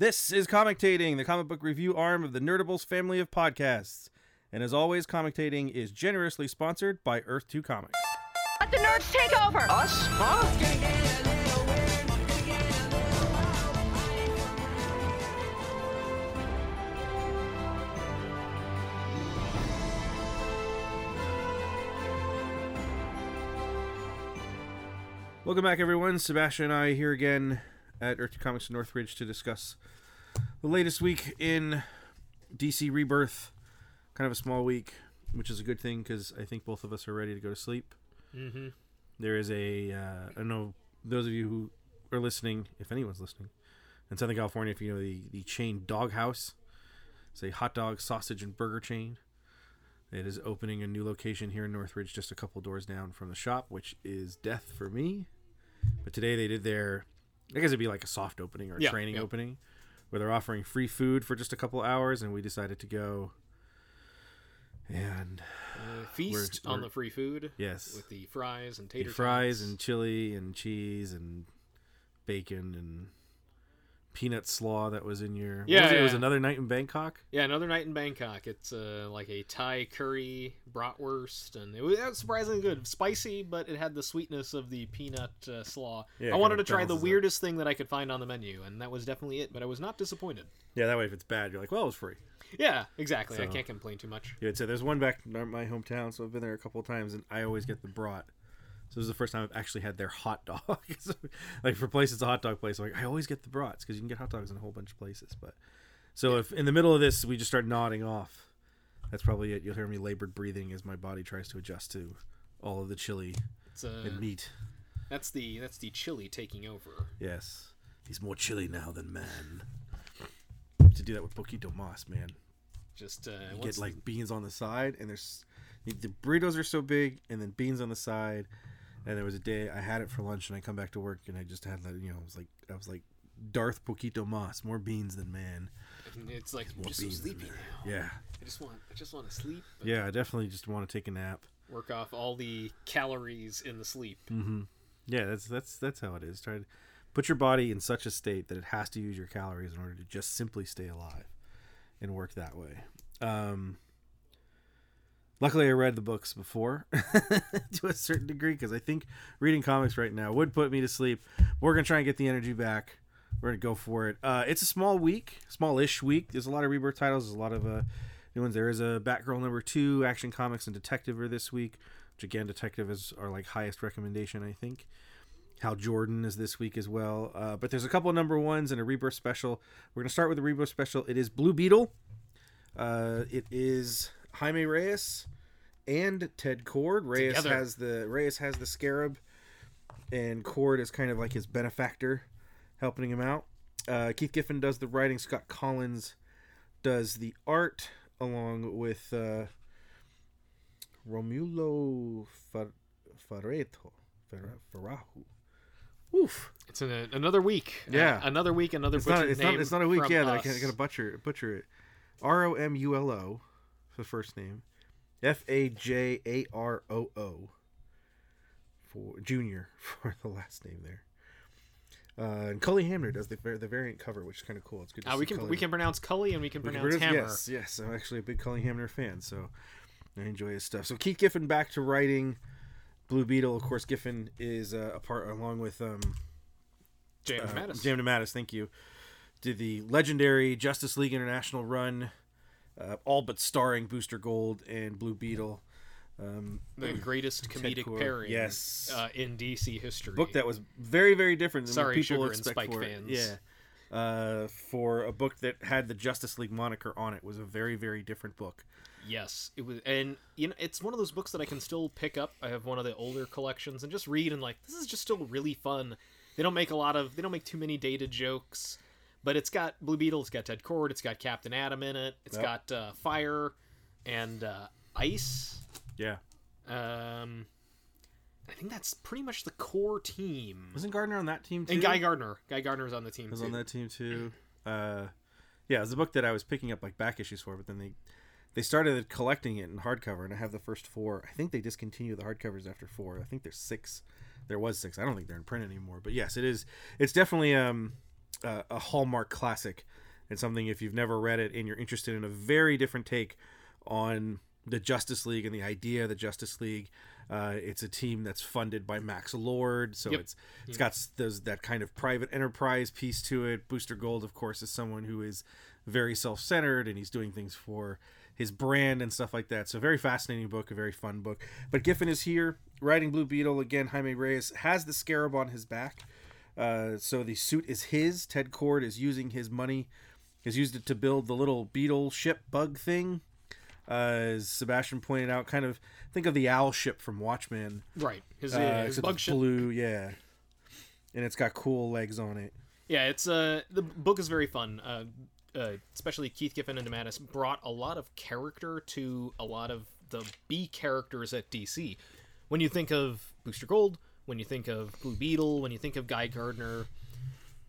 This is Commentating, the comic book review arm of the Nerdables family of podcasts. And as always, Commentating is generously sponsored by Earth 2 Comics. Let the nerds take over. Us? Huh? Welcome back, everyone. Sebastian and I here again at Earth Comics in Northridge to discuss the latest week in DC Rebirth. Kind of a small week, which is a good thing because I think both of us are ready to go to sleep. Mm-hmm. There is a, uh, I know, those of you who are listening, if anyone's listening, in Southern California, if you know the, the chain Doghouse, it's a hot dog, sausage, and burger chain. It is opening a new location here in Northridge, just a couple doors down from the shop, which is death for me. But today they did their, I guess it'd be like a soft opening or a Yeah, training yeah. opening, where they're offering free food for just a couple hours, and we decided to go. And Uh, feast We're- on we're- the free food. Yes. With the fries and tater fries and chili and cheese and bacon and peanut slaw that was in your. Yeah, was it? it was another night in Bangkok. yeah, another night in Bangkok. It's uh, like a Thai curry bratwurst, and it was, it was surprisingly good, spicy, but it had the sweetness of the peanut uh, slaw. Yeah, I wanted to try the weirdest thing that I could find on the menu, and that was definitely it. But I was not disappointed. Yeah, that way if it's bad, you're like, well, it was free. Yeah, exactly. I can't complain too much. Yeah, so there's one back in my hometown, so I've been there a couple of times, and I always get the brat. So this is the first time I've actually had their hot dog. Like for place, it's a hot dog place. I'm like I always get the brats because you can get hot dogs in a whole bunch of places. But so if in the middle of this we just start nodding off, that's probably it. You'll hear me labored breathing as my body tries to adjust to all of the chili uh, and meat. that's the that's the chili taking over. Yes, he's more chili now than man. To do that with Poquito Mas, man. Just uh, You get like beans on the side, and there's the burritos are so big, and then beans on the side. And there was a day I had it for lunch, and I come back to work, and I just had that. You know, I was like, I was like, Darth Poquito Mas, more beans than man. it's like More just so sleepy now. Yeah, I just want I just want to sleep. yeah. I definitely just want to take a nap. Work off all the calories in the sleep. Yeah, that's that's that's how it is. Try to put your body in such a state that it has to use your calories in order to just simply stay alive and work that way. Um, luckily, I read the books before to a certain degree because I think reading comics right now would put me to sleep. We're gonna try and get the energy back. We're gonna go for it. Uh, it's a small week, small-ish week. There's a lot of rebirth titles. There's a lot of uh, new ones. There is a Batgirl number two, Action Comics, and Detective are this week. Which again, Detective is our like highest recommendation, I think. Hal Jordan is this week as well. Uh, but there's a couple number ones and a rebirth special. We're gonna start with the rebirth special. It is Blue Beetle. Uh, it is Jaime Reyes and Ted Kord. Reyes Together. has the Reyes has the scarab, and Kord is kind of like his benefactor, helping him out. Uh, Keith Giffen does the writing. Scott Kolins does the art, along with uh, Romulo Far- Fareto Fer- Farahu. Oof. It's an, another week. Yeah. Uh, another week. Another It's not, it's, not, it's not a week, yeah, that I can, I gotta butcher, butcher it. R O M U L O, the first name. F A J A R O O, for Junior, for the last name there. Uh, and Cully Hamner does the, the variant cover, which is kind of cool. It's good to Uh, see we can Cully. we can pronounce Cully and we can We pronounce pronounce- Hammer. Yes, yes. I'm actually a big Cully Hamner fan, so I enjoy his stuff. So Keith Giffen back to writing Blue Beetle. Of course, Giffen is uh, a part along with um, J.M. uh, Mattis. Jam Mattis, thank you. Did the legendary Justice League International run, uh, all but starring Booster Gold and Blue Beetle. Um, the greatest comedic Cord, pairing yes. uh, in DC history. book that was very, very different than Sorry, what people Sugar and Spike for fans. it. Yeah. Uh, for a book that had the Justice League moniker on it was a very, very different book. Yes, it was, and you know, it's one of those books that I can still pick up. I have one of the older collections and just read and like this is just still really fun. They don't make a lot of, they don't make too many dated jokes, but it's got Blue Beetle, it's got Ted Kord, it's got Captain Atom in it, It's Yep. got uh, fire and uh, ice. Yeah. Um, I think that's pretty much the core team. Wasn't Gardner on that team too? And Guy Gardner, Guy Gardner's on the team was on that team too. Uh, yeah, it was a book that I was picking up like back issues for, but then they they started collecting it in hardcover, and I have the first four. I think they discontinued the hardcovers after four. I think there's six. There was six. I don't think they're in print anymore. But yes, it is. It's definitely um uh, a hallmark classic and something if you've never read it and you're interested in a very different take on the Justice League and the idea of the Justice League. Uh, it's a team that's funded by Max Lord, so Yep. it's it's got those that kind of private enterprise piece to it. Booster Gold, of course, is someone who is very self-centered and he's doing things for his brand and stuff like that. So very fascinating book, a very fun book. But Giffen is here riding Blue Beetle again. Jaime Reyes has the scarab on his back, uh, so the suit is his. Ted Kord is using his money, has used it to build the little beetle ship bug thing. Uh, as Sebastian pointed out, kind of think of the owl ship from Watchmen. Right. His, Uh, his bug it's ship. blue, yeah, and it's got cool legs on it. Yeah, it's uh the book is very fun. Uh, uh, especially Keith Giffen and DeMatteis brought a lot of character to a lot of the B characters at DC. When you think of Booster Gold, when you think of Blue Beetle, when you think of Guy Gardner,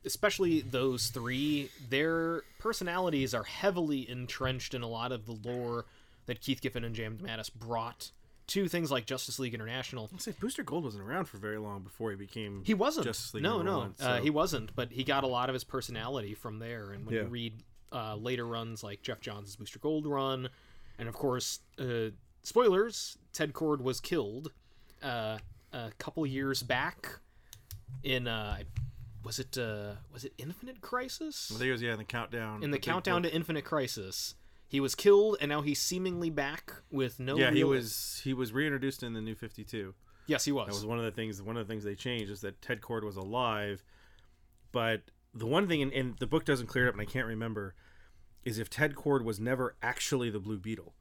especially those three, their personalities are heavily entrenched in a lot of the lore that Keith Giffen and James DeMatteis brought to things like Justice League International. I'll say Booster Gold wasn't around for very long before he became. He wasn't. Justice League no, no, one, uh, he wasn't. But he got a lot of his personality from there. And when Yeah. you read uh, later runs like Geoff Johns' Booster Gold run, and of course, uh, spoilers: Ted Kord was killed uh, a couple years back in uh, was it uh, was it Infinite Crisis? I think it was yeah in the countdown. In the countdown to Infinite Crisis, he was killed, and now he's seemingly back with no. yeah, he was he was reintroduced in the New Fifty Two. Yes, he was. That was one of the things. One of the things they changed is that Ted Kord was alive, but the one thing, and, and the book doesn't clear it up, and I can't remember, is if Ted Kord was never actually the Blue Beetle,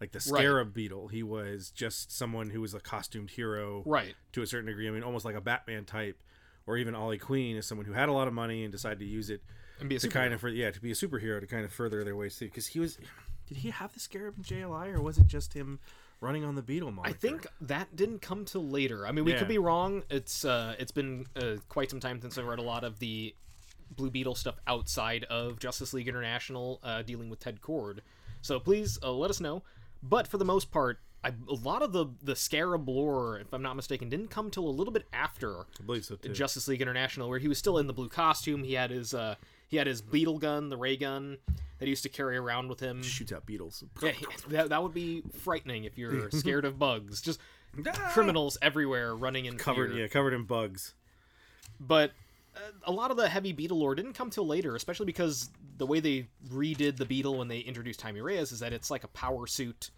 like the Right. Scarab Beetle. He was just someone who was a costumed hero, right. to a certain degree. I mean, almost like a Batman type, or even Ollie Queen is someone who had a lot of money and decided to use it And be a to superhero. kind of, yeah, to be a superhero to kind of further their ways through. Because he was, did he have the Scarab in JLI, or was it just him running on the Beetle? I think that didn't come till later. I mean, we Yeah. could be wrong. It's uh, it's been uh, quite some time since I read a lot of the Blue Beetle stuff outside of Justice League International, uh, dealing with Ted Kord. So please uh, let us know. But for the most part, I, a lot of the the Scarab lore, if I'm not mistaken, didn't come till a little bit after I believe so too. Justice League International, where he was still in the blue costume. He had his uh, he had his beetle gun, the ray gun that he used to carry around with him. shoots out beetles. Yeah, he- that, that would be frightening if you're scared of bugs. Just criminals everywhere running in covered, fear. yeah, covered in bugs. But Uh, a lot of the heavy beetle lore didn't come till later, especially because the way they redid the beetle when they introduced Jaime Reyes is that it's like a power suit.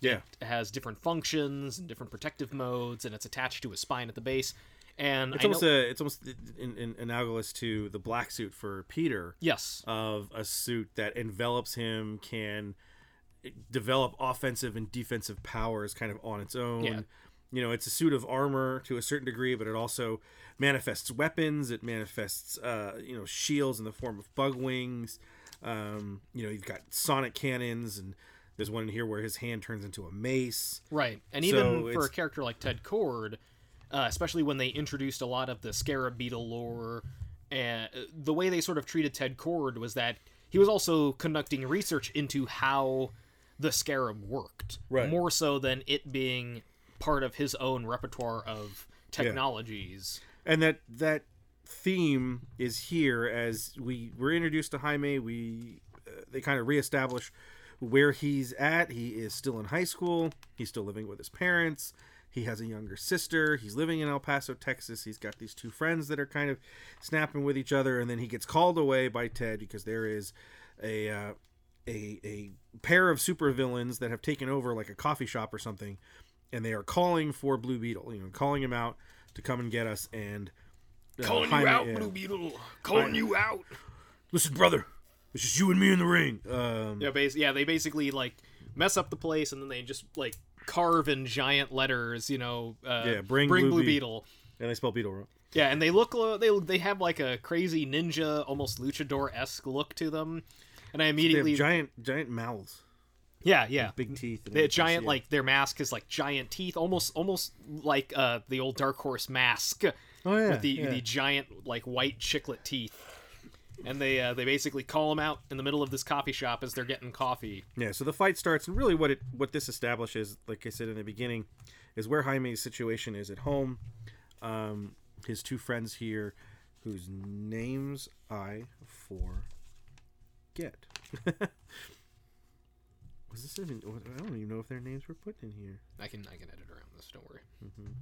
Yeah, It has different functions and different protective modes, and it's attached to a spine at the base. And it's I almost know, a, it's almost in, in, analogous to the black suit for Peter yes, of a suit that envelops him, can develop offensive and defensive powers kind of on its own. Yeah. You know, it's a suit of armor to a certain degree, but it also manifests weapons. It manifests, uh, you know, shields in the form of bug wings. Um, you know, you've got sonic cannons, and there's one in here where his hand turns into a mace. Right, and So even for a character like Ted Kord, uh, especially when they introduced a lot of the Scarab Beetle lore, and the way they sort of treated Ted Kord was that he was also conducting research into how the Scarab worked, Right. more so than it being part of his own repertoire of technologies. and that that theme is here as we were introduced to Jaime. We uh, they kind of reestablish where he's at. He is still in high school. He's still living with his parents. He has a younger sister. He's living in El Paso, Texas. He's got these two friends that are kind of snapping with each other, and then he gets called away by Ted because there is a uh, a a pair of supervillains that have taken over like a coffee shop or something, and they are calling for Blue Beetle. You know, calling him out to come and get us. And uh, Jaime- yeah. Beetle! Calling you out! Listen, brother, it's just you and me in the ring. Um, Yeah, bas- yeah, they basically like mess up the place and then they just like carve in giant letters, you know, uh, Yeah, bring bring Blue Blue, Be- Beetle. and they spell Beetle wrong. Yeah, and they look they they have like a crazy ninja, almost luchador esque look to them, and I They have immediately giant, giant mouths, yeah yeah big teeth. everything, giant like their mask is like giant teeth, almost almost like uh the old Dark Horse mask oh yeah, with the yeah. the giant like white chiclet teeth. And they uh, they basically call him out in the middle of this coffee shop as they're getting coffee. Yeah, so the fight starts, and really what it what this establishes, like I said in the beginning, is where Jaime's situation is at home. Um, his two friends here whose names I forget. Was this even? I don't even know if their names were put in here. I can I can edit around this. Don't worry. Mm-hmm.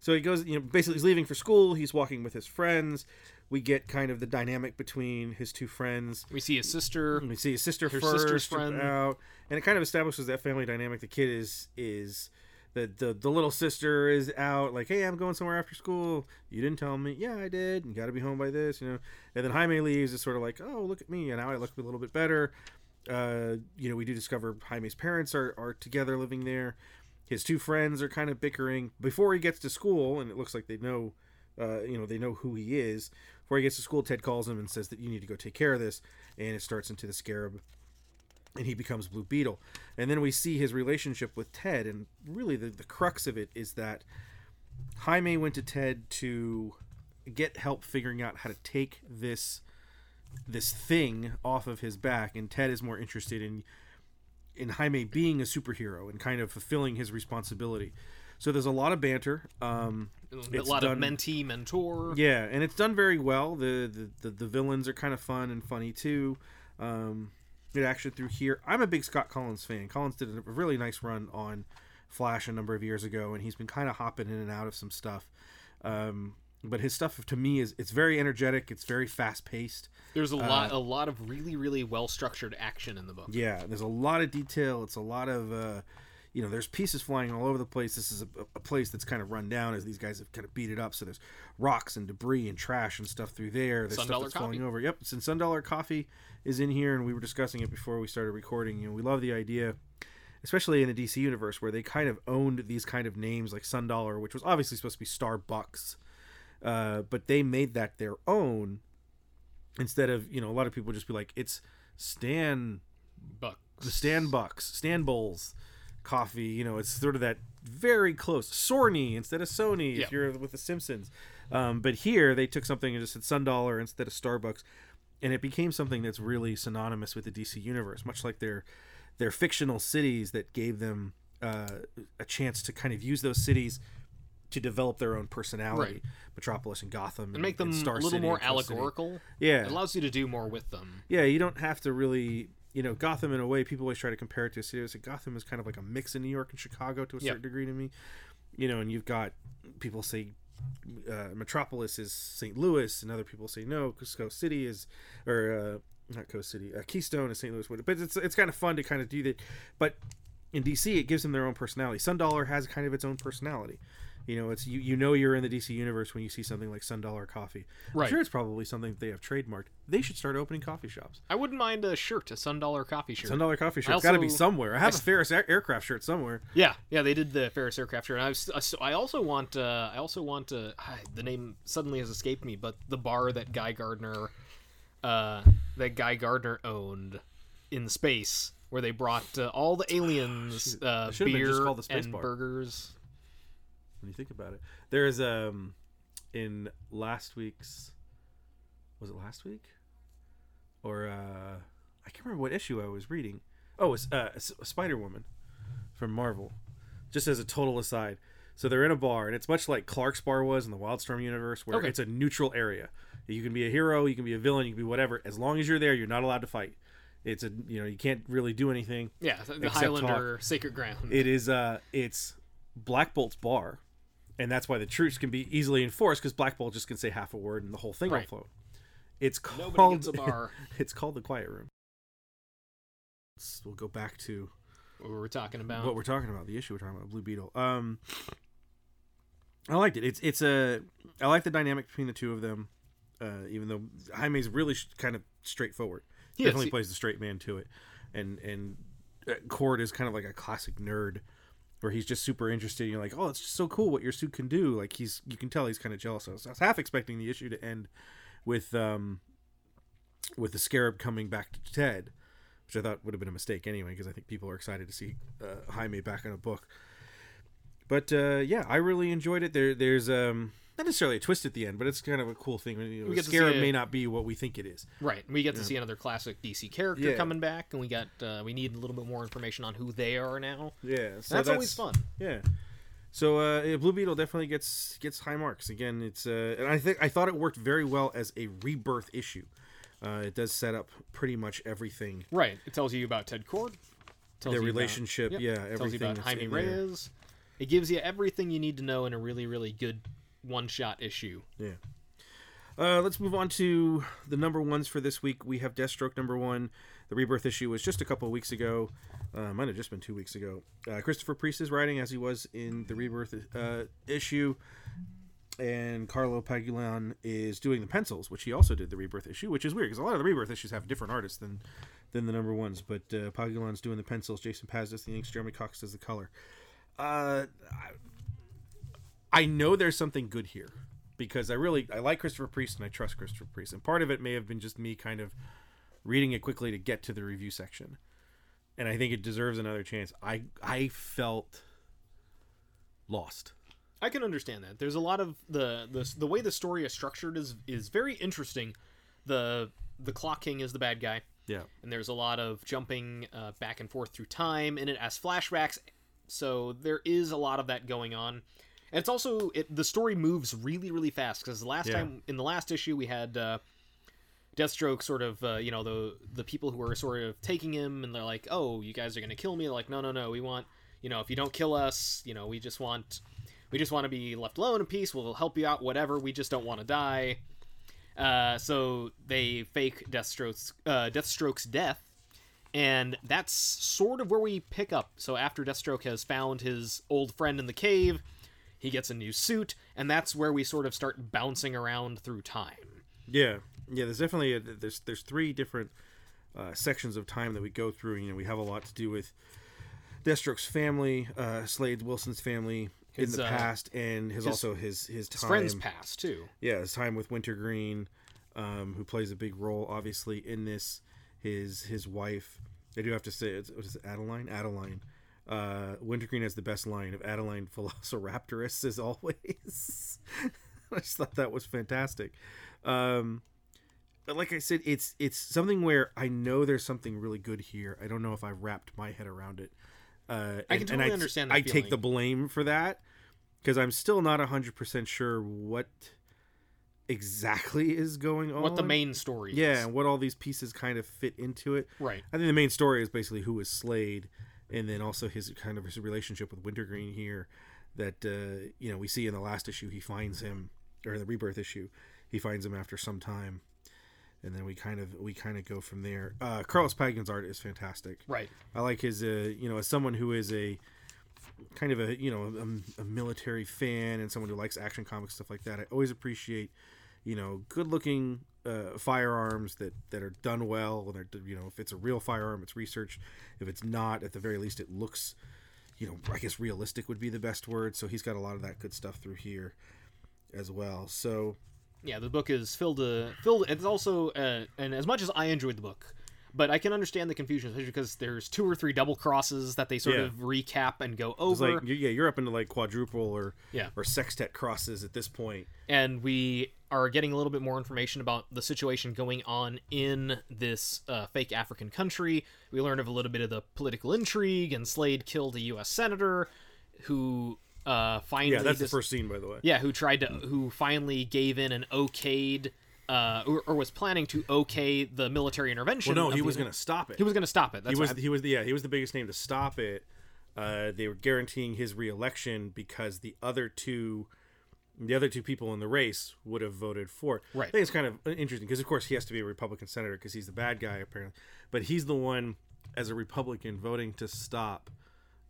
So he goes, you know, basically he's leaving for school. He's walking with his friends. We get kind of the dynamic between his two friends. We see his sister. We see his sister Her first sister's friend. out, and it kind of establishes that family dynamic. The kid is is the, the the little sister is out, like, hey, I'm going somewhere after school. You didn't tell me. Yeah, I did. You got to be home by this, you know. And then Jaime leaves. It's sort of like, oh, look at me, and now I look a little bit better. Uh, you know, we do discover Jaime's parents are are together living there. His two friends are kind of bickering before he gets to school, and it looks like they know, uh, you know, they know who he is. Before he gets to school, Ted calls him and says that you need to go take care of this, and it starts into the scarab, and he becomes Blue Beetle. And then we see his relationship with Ted, and really the, the crux of it is that Jaime went to Ted to get help figuring out how to take this this thing off of his back, and Ted is more interested in in Jaime being a superhero and kind of fulfilling his responsibility. So there's a lot of banter. Um, A lot done- of mentee mentor. yeah, and it's done very well. The the, the, the villains are kind of fun and funny too. Um, good action through here. I'm a big Scott Kolins fan. Kolins did a really nice run on Flash a number of years ago, and he's been kind of hopping in and out of some stuff. Um, but his stuff to me is it's very energetic. It's very fast paced. There's a lot a lot of really really well structured action in the book. Yeah, there's a lot of detail. It's a lot of, uh, you know, there's pieces flying all over the place. This is a, a place that's kind of run down as these guys have kind of beat it up. So there's rocks and debris and trash and stuff through there. There's Sun stuff that's falling over. Yep, and Sun Dollar Coffee is in here, and we were discussing it before we started recording. You know, we love the idea, especially in the DC universe, where they kind of owned these kind of names like Sun Dollar, which was obviously supposed to be Starbucks, uh, but they made that their own instead of you know a lot of people just be like it's Stan Bucks. the Stan Bucks, Stan Bowls coffee. You know, it's sort of that very close Sorny instead of Sony Yeah. if you're with the Simpsons. Um, but here they took something and just said Sun Dollar instead of Starbucks, and it became something that's really synonymous with the DC universe, much like their their fictional cities that gave them uh, a chance to kind of use those cities to develop their own personality. Right. Metropolis and Gotham and make them Star a little City more and allegorical. Yeah, It allows you to do more with them. yeah, you don't have to really, you know, Gotham in a way. People always try to compare it to a city. So Gotham is kind of like a mix of New York and Chicago to a certain degree to me. You know, and you've got people say uh, Metropolis is St. Louis, and other people say no, Coast City is, or uh, not Coast City, uh, Keystone is St. Louis. But it's it's kind of fun to kind of do that. But in DC, it gives them their own personality. Sun Dollar has kind of its own personality. You know, it's you, you know you're in the DC universe when you see something like Sun Dollar Coffee. Right. I'm sure it's probably something that they have trademarked. They should start opening coffee shops. I wouldn't mind a shirt, a Sun Dollar coffee shirt. Sun Dollar Coffee shirt. Shop's got to be somewhere. I have I a Ferris Air- aircraft shirt somewhere. Yeah, yeah, they did the Ferris aircraft shirt. And I so I also want, uh, I also want uh, the name suddenly has escaped me, but the bar that Guy Gardner, uh, that Guy Gardner owned in space, where they brought uh, all the aliens, uh, it should've been beer the Space and Bar. burgers. When you think about it, there's um in last week's was it last week or uh I can't remember what issue I was reading. Oh, it's uh Spider Woman from Marvel. Just as a total aside, so they're in a bar, and it's much like Clark's bar was in the Wildstorm universe, where Okay. it's a neutral area. You can be a hero, you can be a villain, you can be whatever. As long as you're there, you're not allowed to fight. It's a you know you can't really do anything. Yeah, the, Highlander sacred ground. It is uh it's Black Bolt's bar, and that's why the truce can be easily enforced because Black Bolt just can say half a word and the whole thing Right. will float. It's called Nobody gets a bar. it's called the Quiet Room. Let's- we'll go back to what we're talking about. what we're talking about, the issue we're talking about, Blue Beetle. Um, I liked it. It's it's a I like the dynamic between the two of them. Uh, even though Jaime's really sh- kind of straightforward, He is. definitely He- plays the straight man to it, and and uh, Kord is kind of like a classic nerd, where he's just super interested. You're like, oh, it's just so cool what your suit can do. Like he's you can tell he's kind of jealous. I was, I was half expecting the issue to end with um with the Scarab coming back to Ted, which I thought would have been a mistake anyway, because I think people are excited to see uh, Jaime back in a book. But uh, yeah, I really enjoyed it. There, there's um, not necessarily a twist at the end, but it's kind of a cool thing. You know, We get Scarab may not be what we think it is. Right, we get to see another classic DC character Yeah. coming back, and we got uh, we need a little bit more information on who they are now. Yeah, so that's, always fun. Yeah, So uh, yeah, Blue Beetle definitely gets gets high marks. Again, it's uh, and I think I thought it worked very well as a rebirth issue. Uh, it does set up pretty much everything. Right. It tells you about Ted Kord. tells Their you about- relationship, yep, yeah, Tells you about Jaime in there. Reyes. It gives you everything you need to know in a really, really good one-shot issue. Yeah. Uh, let's move on to the number ones for this week. We have Deathstroke number one. The rebirth issue was just a couple weeks ago. Uh, might have just been two weeks ago. Uh, Christopher Priest is writing as he was in the rebirth uh, issue, and Carlo Pagulayan is doing the pencils, which he also did the rebirth issue, which is weird because a lot of the rebirth issues have different artists than than the number ones. But uh, doing the pencils. Jason Paz does the inks. Jeremy Cox does the color. Uh, I know there's something good here because I really I like Christopher Priest and I trust Christopher Priest. And part of it may have been just me kind of reading it quickly to get to the review section. And I think it deserves another chance. I I felt lost. I can understand that. There's a lot of the the the way the story is structured is is very interesting. The the Clock King is the bad guy, Yeah. and there's a lot of jumping uh, back and forth through time in it as flashbacks. So there is a lot of that going on. And it's also it, the story moves really really fast because the last Yeah. time in the last issue we had uh, Deathstroke sort of uh, you know the the people who were sort of taking him and they're like oh you guys are gonna kill me. Like no no no we want you know if you don't kill us you know we just want we just want to be left alone in peace. We'll help you out whatever. We just don't want to die. Uh, so they fake Deathstroke's uh, Deathstroke's death and that's sort of where we pick up. So after Deathstroke has found his old friend in the cave he gets a new suit and that's where we sort of start bouncing around through time Yeah. Yeah, there's definitely a, there's there's three different uh, sections of time that we go through. You know, we have a lot to do with Deathstroke's family, uh, Slade Wilson's family His, in the uh, past, and his, his- also his his his time. friends past too yeah, his time with Wintergreen, um, who plays a big role, obviously, in this. His his wife. I do have to say, it's, what is it, Adeline? Adeline. Uh, Wintergreen has the best line of Adeline Velociraptorus as always. I just thought that was fantastic. Um, but like I said, it's it's something where I know there's something really good here. I don't know if I've wrapped my head around it. Uh, I and- can and totally understand that I take the blame for that because I'm still not hundred percent sure what exactly is going on. what the main story yeah, is and what all these pieces kind of fit into it. right I think the main story is basically who is Slade, and then also his kind of his relationship with Wintergreen here. That uh, you know we see in the last issue, he finds him, or in the rebirth issue, he finds him after some time, and then we kind of we kind of go from there. Uh, Carlos Pagan's art is fantastic. right I like his, uh, you know, as someone who is a kind of a, you know, a, a military fan and someone who likes action comics stuff like that. I always appreciate, you know, good-looking uh, firearms that that are done well. And they're, you know, if it's a real firearm, it's researched. If it's not, at the very least, it looks, you know, I guess realistic would be the best word. So he's got a lot of that good stuff through here as well. So yeah the book is filled to filled it's also uh, and as much as i enjoyed the book but i can understand the confusion especially because there's two or three double crosses that they sort Yeah. of recap and go over like, yeah, you're up into like quadruple or Yeah. or sextet crosses at this point. and we are getting a little bit more information about the situation going on in this uh, fake African country. We learn of a little bit of the political intrigue, and Slade killed a U.S. senator who uh, finally. Yeah, that's the first scene, by the way. Yeah, who tried to, who finally gave in and okayed, uh, or, or was planning to okay the military intervention. Well, no, he was going to stop it. He was going to stop it. That's he was I- he was the, yeah he was the biggest name to stop it. Uh, they were guaranteeing his reelection because the other two, the other two people in the race would have voted for it. Right. I think it's kind of interesting because of course he has to be a Republican senator because he's the bad guy apparently, but he's the one as a Republican voting to stop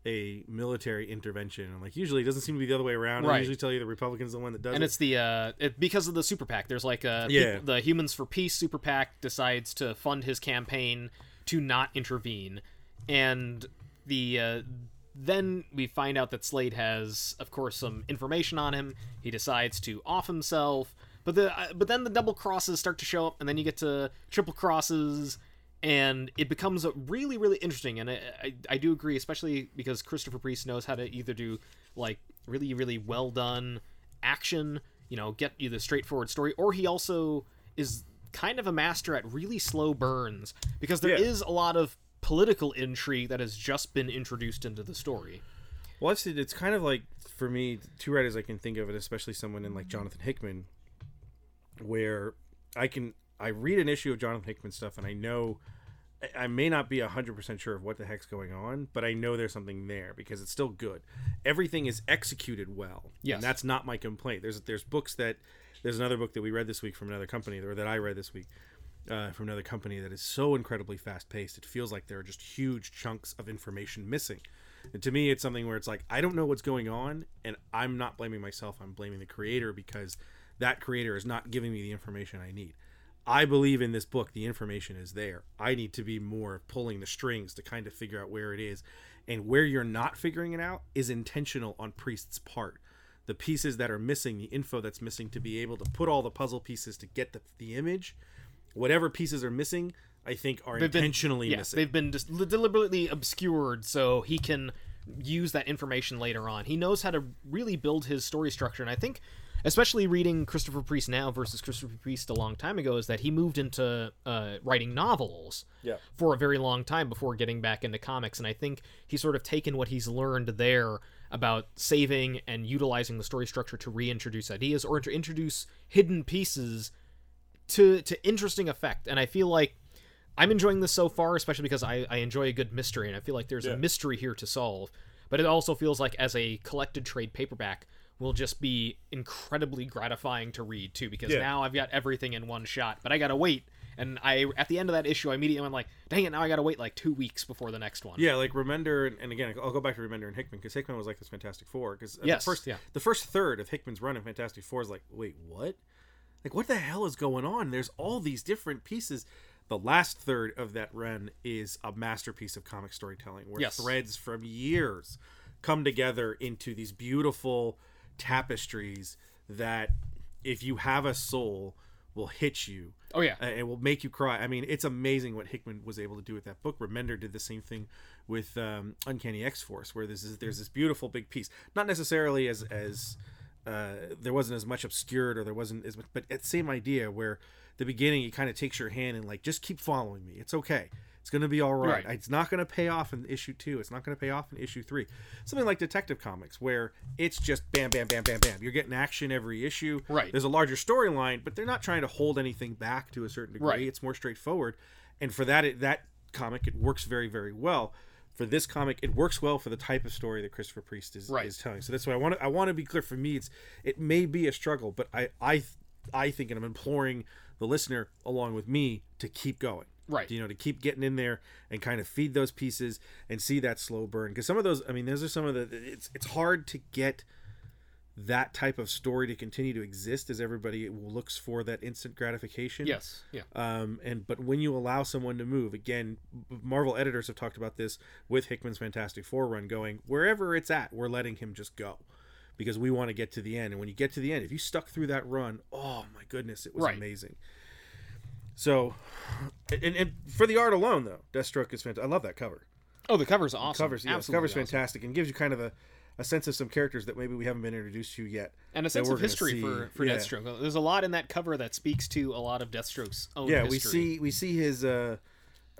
a military intervention. And like usually it doesn't seem to be the other way around. Right. They usually tell you the Republican's the one that does it. and it. it's the uh it, because of the super pac there's like uh Yeah. the humans for peace super pac decides to fund his campaign to not intervene and the uh then we find out that slade has of course some information on him he decides to off himself but the uh, but then the double crosses start to show up and then you get to triple crosses and it becomes really really interesting and I, I, I do agree especially because christopher priest knows how to either do like really really well done action you know get you the straightforward story or he also is kind of a master at really slow burns because there is Yeah. a lot of political intrigue that has just been introduced into the story Well, seen it's kind of like for me, two writers I can think of it, especially someone in like Jonathan Hickman, where I can I read an issue of Jonathan Hickman stuff and I know I- may not be hundred percent sure of what the heck's going on, but I know there's something there because it's still good. Everything is executed well. Yes. and that's not my complaint. There's there's books that there's another book that we read this week from another company or that I read this week uh, from another company that is so incredibly fast paced. It feels like there are just huge chunks of information missing. And to me, it's something where it's like I don't know what's going on, and I'm not blaming myself. I'm blaming the creator because that creator is not giving me the information I need. I believe in this book, the information is there. I need to be more pulling the strings to kind of figure out where it is. And where you're not figuring it out is intentional on Priest's part. The pieces that are missing, the info that's missing to be able to put all the puzzle pieces to get the, the image, whatever pieces are missing, I think are They've been- intentionally yeah, missing. They've been dis- deliberately obscured so he can use that information later on. He knows how to really build his story structure, and I think, especially reading Christopher Priest now versus Christopher Priest a long time ago, is that he moved into uh, writing novels Yeah. for a very long time before getting back into comics, and I think he's sort of taken what he's learned there about saving and utilizing the story structure to reintroduce ideas or to introduce hidden pieces to to interesting effect and i feel like i'm enjoying this so far especially because i, I enjoy a good mystery and i feel like there's a mystery here to solve but it also feels like as a collected trade paperback will just be incredibly gratifying to read too because Yeah. now i've got everything in one shot but i gotta wait and i at the end of that issue i immediately went like dang it now i gotta wait like two weeks before the next one Yeah, like Remender, and- again, I'll go back to Remender and Hickman because Hickman was like this Fantastic Four. Because uh, Yes, the first, yeah. the first third of Hickman's run in Fantastic Four is like, wait, what? Like, what the hell is going on? There's all these different pieces. The last third of that run is a masterpiece of comic storytelling, where Yes. threads from years come together into these beautiful tapestries that, if you have a soul, will hit you oh yeah uh, it will make you cry. I mean, it's amazing what Hickman was able to do with that book. Remender did the same thing with um, Uncanny X Force, where there's this, there's this beautiful big piece, not necessarily as as uh, there wasn't as much obscured or there wasn't as much, but it's same idea where the beginning it kind of takes your hand and like just keep following me. It's okay. It's gonna be all right. Right. It's not gonna pay off in issue two. It's not gonna pay off in issue three. Something like Detective Comics, where it's just bam, bam, bam, bam, bam. You're getting action every issue. Right. There's a larger storyline, but they're not trying to hold anything back to a certain degree. Right. It's more straightforward, and for that, it, that comic it works very, very well. For this comic, it works well for the type of story that Christopher Priest is, Right. is telling. So that's why I want to. I want to be clear. For me, it's it may be a struggle, but I I I think, and I'm imploring the listener along with me to keep going. Right. You know, to keep getting in there and kind of feed those pieces and see that slow burn. Because some of those, I mean, those are some of the. It's it's hard to get that type of story to continue to exist as everybody looks for that instant gratification. yes yeah Um, and but when you allow someone to move, again, Marvel editors have talked about this with Hickman's Fantastic Four run, going wherever it's at, we're letting him just go because we want to get to the end. And when you get to the end, if you stuck through that run, oh my goodness, it was Right. amazing. So, and, and for the art alone, though, Deathstroke is fantastic. I love that cover. oh the cover's awesome Covers, yeah, the cover's awesome. fantastic and gives you kind of a, a sense of some characters that maybe we haven't been introduced to yet. and a sense of history for for Yeah. Deathstroke. There's a lot in that cover that speaks to a lot of Deathstroke's own yeah history. we see we see his uh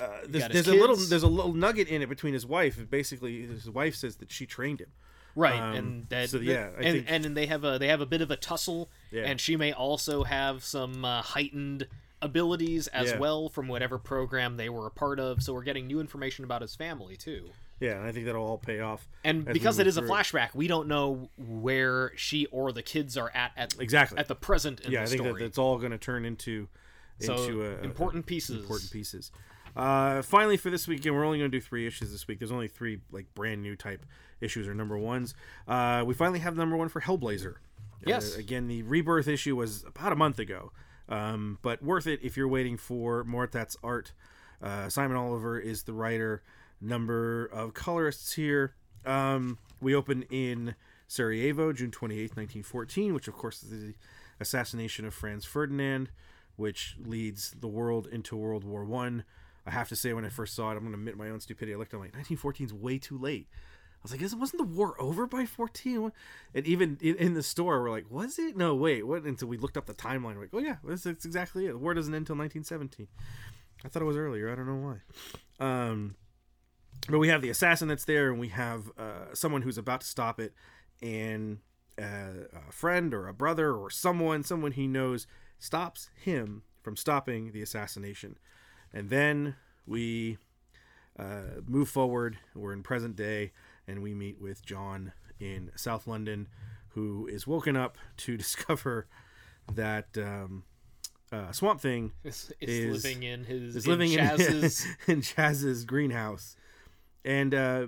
uh, there's, there's a little there's a little nugget in it between his wife. Basically, his wife says that she trained him. right, um, and that so, yeah, I and think- and they have a they have a bit of a tussle, Yeah. and she may also have some uh, heightened abilities as Yeah. well from whatever program they were a part of. So we're getting new information about his family too. Yeah, and I think that'll all pay off. And because it is a flashback, we don't know where she or the kids are at at Exactly. at the present in yeah, the I think story. that that's all going to turn into So, into uh, important pieces. Important pieces. Uh, finally, for this week, again, we're only going to do three issues this week. There's only three like brand new type issues or number ones. Uh, we finally have number one for Hellblazer. Yes. Uh, again, the rebirth issue was about a month ago, um, but worth it if you're waiting for more. That's art. Uh, Simon Oliver is the writer. Number of colorists here. Um, we open in Sarajevo, June 28th, 1914, which of course is the assassination of Franz Ferdinand, which leads the world into World War One. I. have to say, when I first saw it, I'm going to admit my own stupidity. I looked, I'm like, 1914 is way too late. I was like, wasn't the war over by 14? And even in, in the store, we're like, was it? No, wait, what? Until we looked up the timeline, we're like, oh yeah, that's, that's exactly it. The war doesn't end until 1917. I thought it was earlier. I don't know why. Um, but we have the assassin that's there, and we have uh, someone who's about to stop it, and uh, a friend or a brother or someone, someone he knows, stops him from stopping the assassination, and then we uh, move forward. We're in present day, and we meet with John in South London, who is woken up to discover that um, uh, Swamp Thing Is, is, living in his is in living Chaz's in, in Chaz's greenhouse, and uh,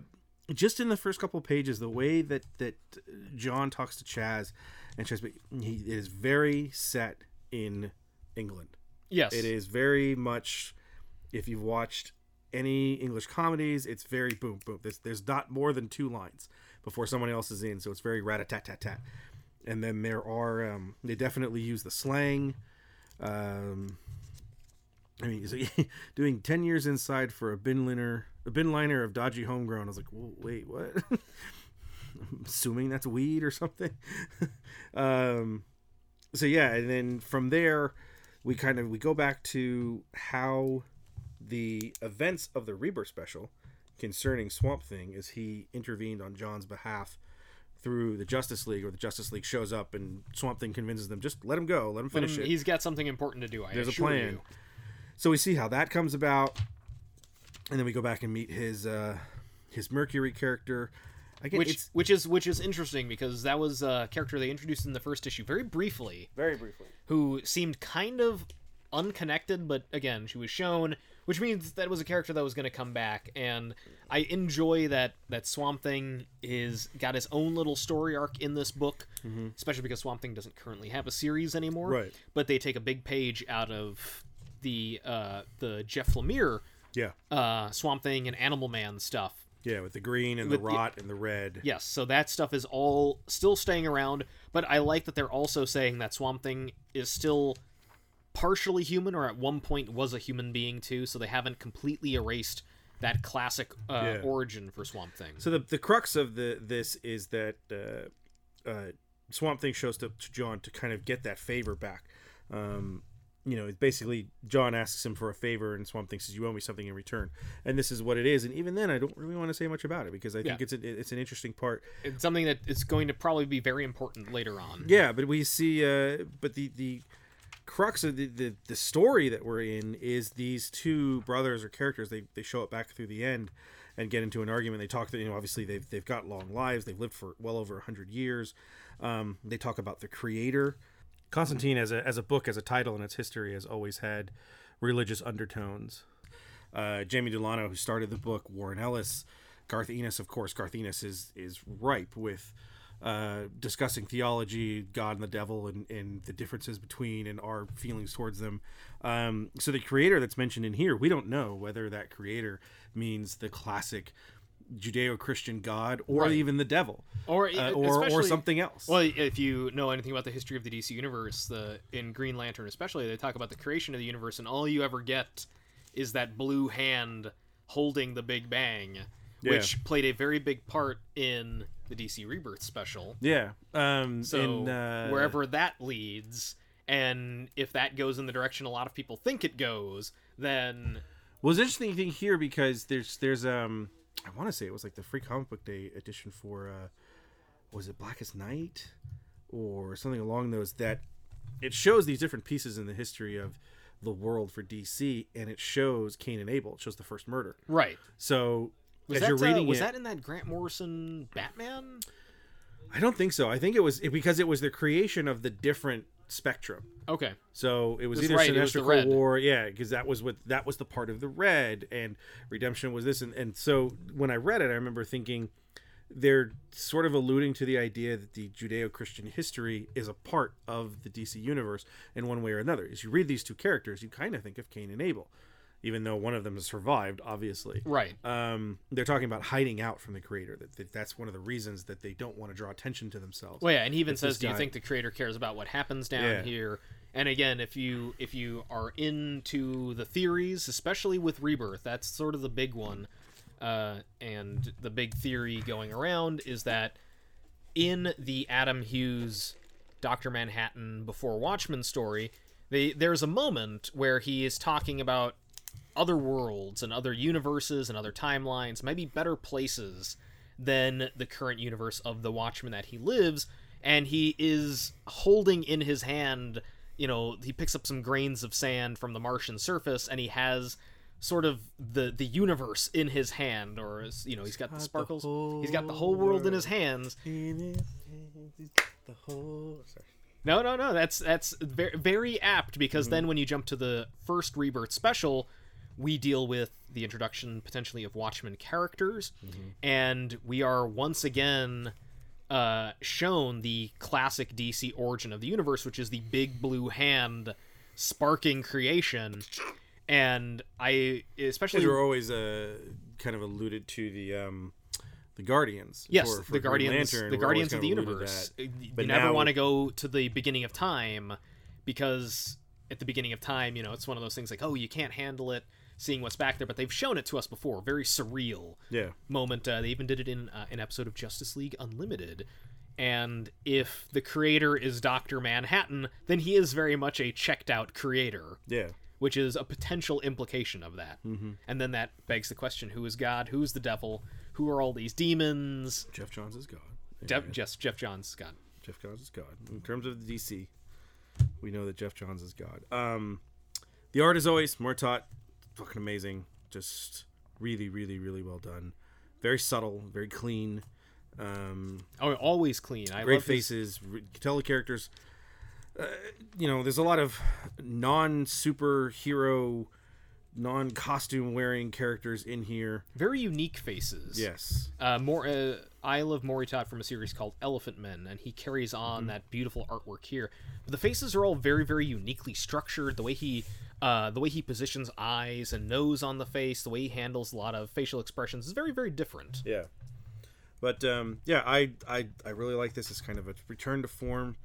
just in the first couple of pages, the way that that John talks to Chaz, and Chaz, he is very set in England. yes It is very much, if you've watched any English comedies, it's very boom boom. There's there's not more than two lines before someone else is in, so it's very rat a tat tat tat. And then there are um, they definitely use the slang. Um, I mean, so doing ten years inside for a bin liner, a bin liner of dodgy homegrown. I was like, wait, what? I'm assuming that's weed or something. um, so yeah, and then from there, we kind of we go back to how the events of the Rebirth special concerning Swamp Thing as he intervened on John's behalf through the Justice League, or the Justice League shows up and Swamp Thing convinces them just let him go, let him But finish it. he's got something important to do. I There's a plan. you. So we see how that comes about, and then we go back and meet his uh, his Mercury character. Again, Which it's which is which is interesting because that was a character they introduced in the first issue very briefly, very briefly. who seemed kind of unconnected, but again, she was shown, which means that was a character that was going to come back. And I enjoy that that Swamp Thing is got his own little story arc in this book, especially because Swamp Thing doesn't currently have a series anymore. Right. But they take a big page out of the uh, the Jeff Lemire Yeah, uh, Swamp Thing and Animal Man stuff. yeah, with the green and With the- rot and the red. Yes, so that stuff is all still staying around, but I like that they're also saying that Swamp Thing is still partially human, or at one point was a human being too. So they haven't completely erased that classic uh, Yeah. origin for Swamp Thing. So the the crux of the this is that uh, uh, Swamp Thing shows up to John to kind of get that favor back. Um, you know, basically John asks him for a favor, and Swamp Thing says, "You owe me something in return." And this is what it is. And even then, I don't really want to say much about it because I think Yeah. it's a, it's an interesting part. it's something that is going to probably be very important later on. Yeah, but we see, uh, but the the crux of the, the the story that we're in is these two brothers or characters. They they show up back through the end and get into an argument. They talk. That you know, obviously they've they've got long lives. They've lived for well over hundred years. Um, they talk about the creator. Constantine as a as a book as a title and its history has always had religious undertones. Uh, Jamie Delano, who started the book, Warren Ellis, Garth Ennis, of course. Garth Ennis is is ripe with uh, discussing theology, God and the devil, and, and the differences between and our feelings towards them. Um, so the creator that's mentioned in here, we don't know whether that creator means the classic Judeo-Christian God or Right. even the devil, Or uh, or or something else. Well, if you know anything about the history of the DC universe, the in Green Lantern especially, they talk about the creation of the universe, and all you ever get is that blue hand holding the Big Bang, which played a very big part in the DC Rebirth special. yeah. Um, So in, uh, wherever that leads, and if that goes in the direction a lot of people think it goes, then Well, it's interesting thing here because there's there's um I want to say it was like the free comic book day edition for uh was it Blackest Night or something along those that it shows these different pieces in the history of the world for DC and it shows Cain and Abel. It shows the first murder. right. So Was as that you're uh, was it, that in that Grant Morrison Batman? I don't think so. I think it was because it was the creation of the different spectrum. Okay. So it was That's either right, it was Sinestro. War, yeah, because that was what that was the part of the red, and Redemption was this, and and so when I read it, I remember thinking they're sort of alluding to the idea that the Judeo-Christian history is a part of the DC universe in one way or another. As you read these two characters, you kind of think of Cain and Abel, even though one of them has survived, obviously. Right. Um, they're talking about hiding out from the creator. That, that that's one of the reasons that they don't want to draw attention to themselves. Well, yeah, and he even It's says, "Do you think the creator cares about what happens down Yeah. here?" And again, if you if you are into the theories, especially with Rebirth, that's sort of the big one. Uh, and the big theory going around is that in the Adam Hughes Doctor Manhattan before Watchmen story, they, there's a moment where he is talking about other worlds and other universes and other timelines, maybe better places than the current universe of the Watchman that he lives. And he is holding in his hand, you know, he picks up some grains of sand from the Martian surface, and he has sort of the the universe in his hand, or as you know, he's got the the sparkles. whole he's got the whole world in his hands, the whole. Sorry. no, no, no. That's that's very very apt because mm-hmm. then when you jump to the first rebirth special, we deal with the introduction potentially of Watchmen characters, and we are once again uh, shown the classic DC origin of the universe, which is the big blue hand sparking creation. And I especially were always uh, kind of alluded to the um, the Guardians. Yes, for- for the Guardians, Lantern the Guardians of the Universe. that. Uh, You But never now- want to go to the beginning of time because at the beginning of time, you know, it's one of those things like, oh, you can't handle it, seeing what's back there. But they've shown it to us before. Very surreal Yeah, moment. Uh, they even did it in uh, an episode of Justice League Unlimited. And if the creator is Doctor Manhattan, then he is very much a checked out creator yeah. which is a potential implication of that. Mm-hmm. And then that begs the question: Who is God? Who is the devil? Who are all these demons? Geoff Johns is God. Geoff, Geoff, Geoff Johns is God. Geoff Johns is God. In terms of the DC, we know that Geoff Johns is God. Um, the art is always Moritat, fucking amazing. Just really, really, really well done. Very subtle, very clean. Um, Oh, always clean. I great love faces. Re- tell the characters. Uh, you know, there's a lot of non-superhero, non-costume wearing characters in here. very unique faces. Yes. Uh, more. Uh, I love Moritat from a series called Elephantmen, and he carries on Mm-hmm. that beautiful artwork here. But the faces are all very, very uniquely structured. The way he, uh, the way he positions eyes and nose on the face, the way he handles a lot of facial expressions is very, very different. Yeah. But um, yeah, I, I I really like this as kind of a return to form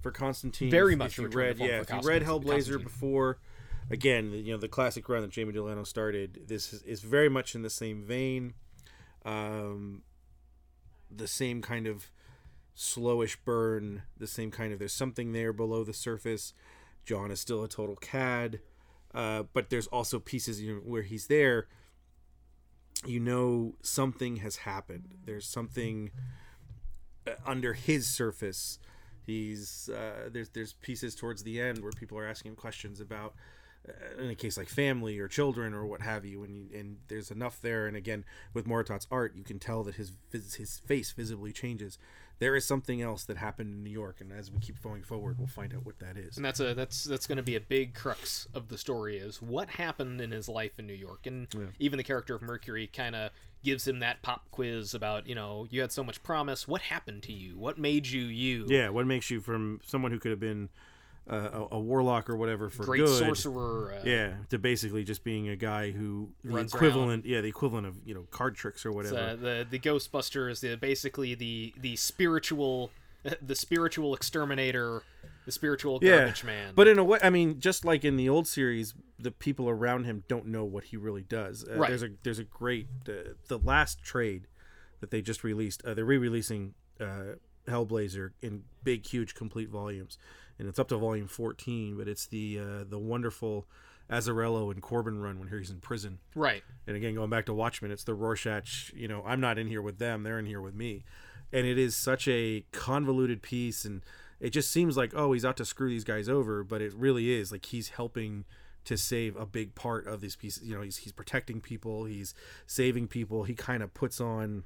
for Constantine. Very If- much If you a return to read, form yeah, if you read Hellblazer before, again, you know the classic run that Jamie Delano started. This is, is very much in the same vein. Um, the same kind of slowish burn. The same kind of there's something there below the surface. John is still a total cad, uh, but there's also pieces you know, where he's there you know something has happened. There's something uh, under his surface. He's uh, there's there's pieces towards the end where people are asking him questions about, uh, in a case like family or children or what have you, and you, and there's enough there. And again, with Moritat's art, you can tell that his his face visibly changes. There is something else that happened in New York, and as we keep going forward, we'll find out what that is. And that's a that's that's going to be a big crux of the story is what happened in his life in New York, and even the character of Mercury kind of gives him that pop quiz about you know you had so much promise. What happened to you? What made you you? Yeah, what makes you from someone who could have been uh, a, a warlock or whatever for great good, sorcerer. Uh, Yeah, to basically just being a guy who the equivalent, yeah, the equivalent of you know card tricks or whatever. uh, the the is the basically the the spiritual the spiritual exterminator, the spiritual yeah, garbage man. but in a way, I mean, just like in the old series, the people around him don't know what he really does. Uh, Right. There's a there's a great uh, the last trade that they just released. Uh, they're re-releasing uh, Hellblazer in big, huge, complete volumes, and it's up to volume 14. But it's the uh, the wonderful Azzarello and Corben run when he's in prison. right, And again, going back to Watchmen, it's the Rorschach. You know, I'm not in here with them; they're in here with me. And it is such a convoluted piece, and it just seems like oh, he's out to screw these guys over, but it really is like he's helping to save a big part of these pieces. You know, he's he's protecting people, he's saving people. He kind of puts on.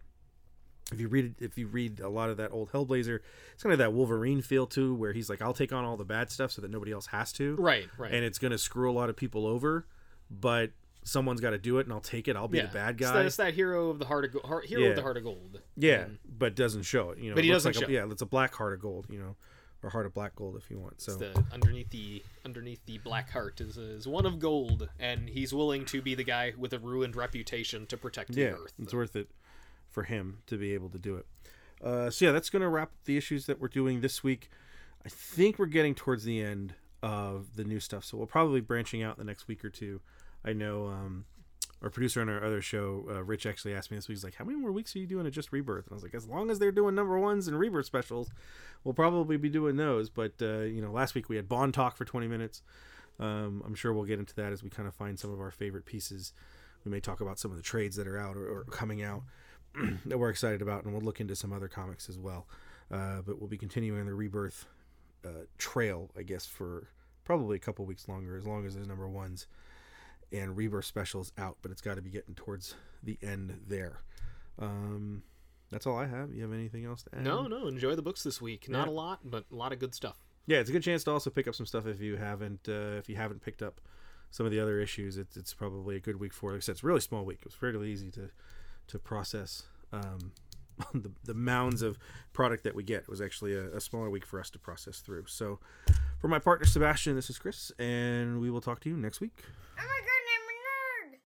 If you read if you read a lot of that old Hellblazer, it's kind of that Wolverine feel too, where he's like, I'll take on all the bad stuff so that nobody else has to right, right. and it's going to screw a lot of people over, but someone's got to do it, and I'll take it. I'll be yeah, the bad It's guy. that, it's that hero of the heart of gold, heart, hero Yeah. of the heart of gold. yeah, mm-hmm. but doesn't show it. You know, But it he doesn't like show it. yeah, it's a black heart of gold. You know, or heart of black gold if you want. So It's the underneath the underneath the black heart is is one of gold, and he's willing to be the guy with a ruined reputation to protect the yeah, earth. it's worth it for him to be able to do it. Uh, so yeah, that's going to wrap up the issues that we're doing this week. I think we're getting towards the end of the new stuff, so we'll probably be branching out the next week or two. I know um, our producer on our other show, uh, Rich, actually asked me this week. He's like, "How many more weeks are you doing of just Rebirth?" And I was like, "As long as they're doing number ones and Rebirth specials, we'll probably be doing those." But uh, you know, last week we had Bond talk for twenty minutes. Um, I'm sure we'll get into that as we kind of find some of our favorite pieces. We may talk about some of the trades that are out or, or coming out that we're excited about, and we'll look into some other comics as well. Uh, but we'll be continuing the rebirth uh, trail, I guess, for probably a couple weeks longer, as long as there's number ones and rebirth specials out. But it's got to be getting towards the end there. Um, that's all I have. You have anything else to add? No, no, enjoy the books this week. Not Yeah. a lot, but a lot of good stuff. yeah, it's a good chance to also pick up some stuff if you haven't uh, if you haven't picked up some of the other issues. It's it's probably a good week for. Like I said, it's a really small week. It was fairly easy to to process. Um, the, the mounds of product that we get it was actually a, a smaller week for us to process through. So, for my partner Sebastian, this is Chris, and we will talk to you next week. Oh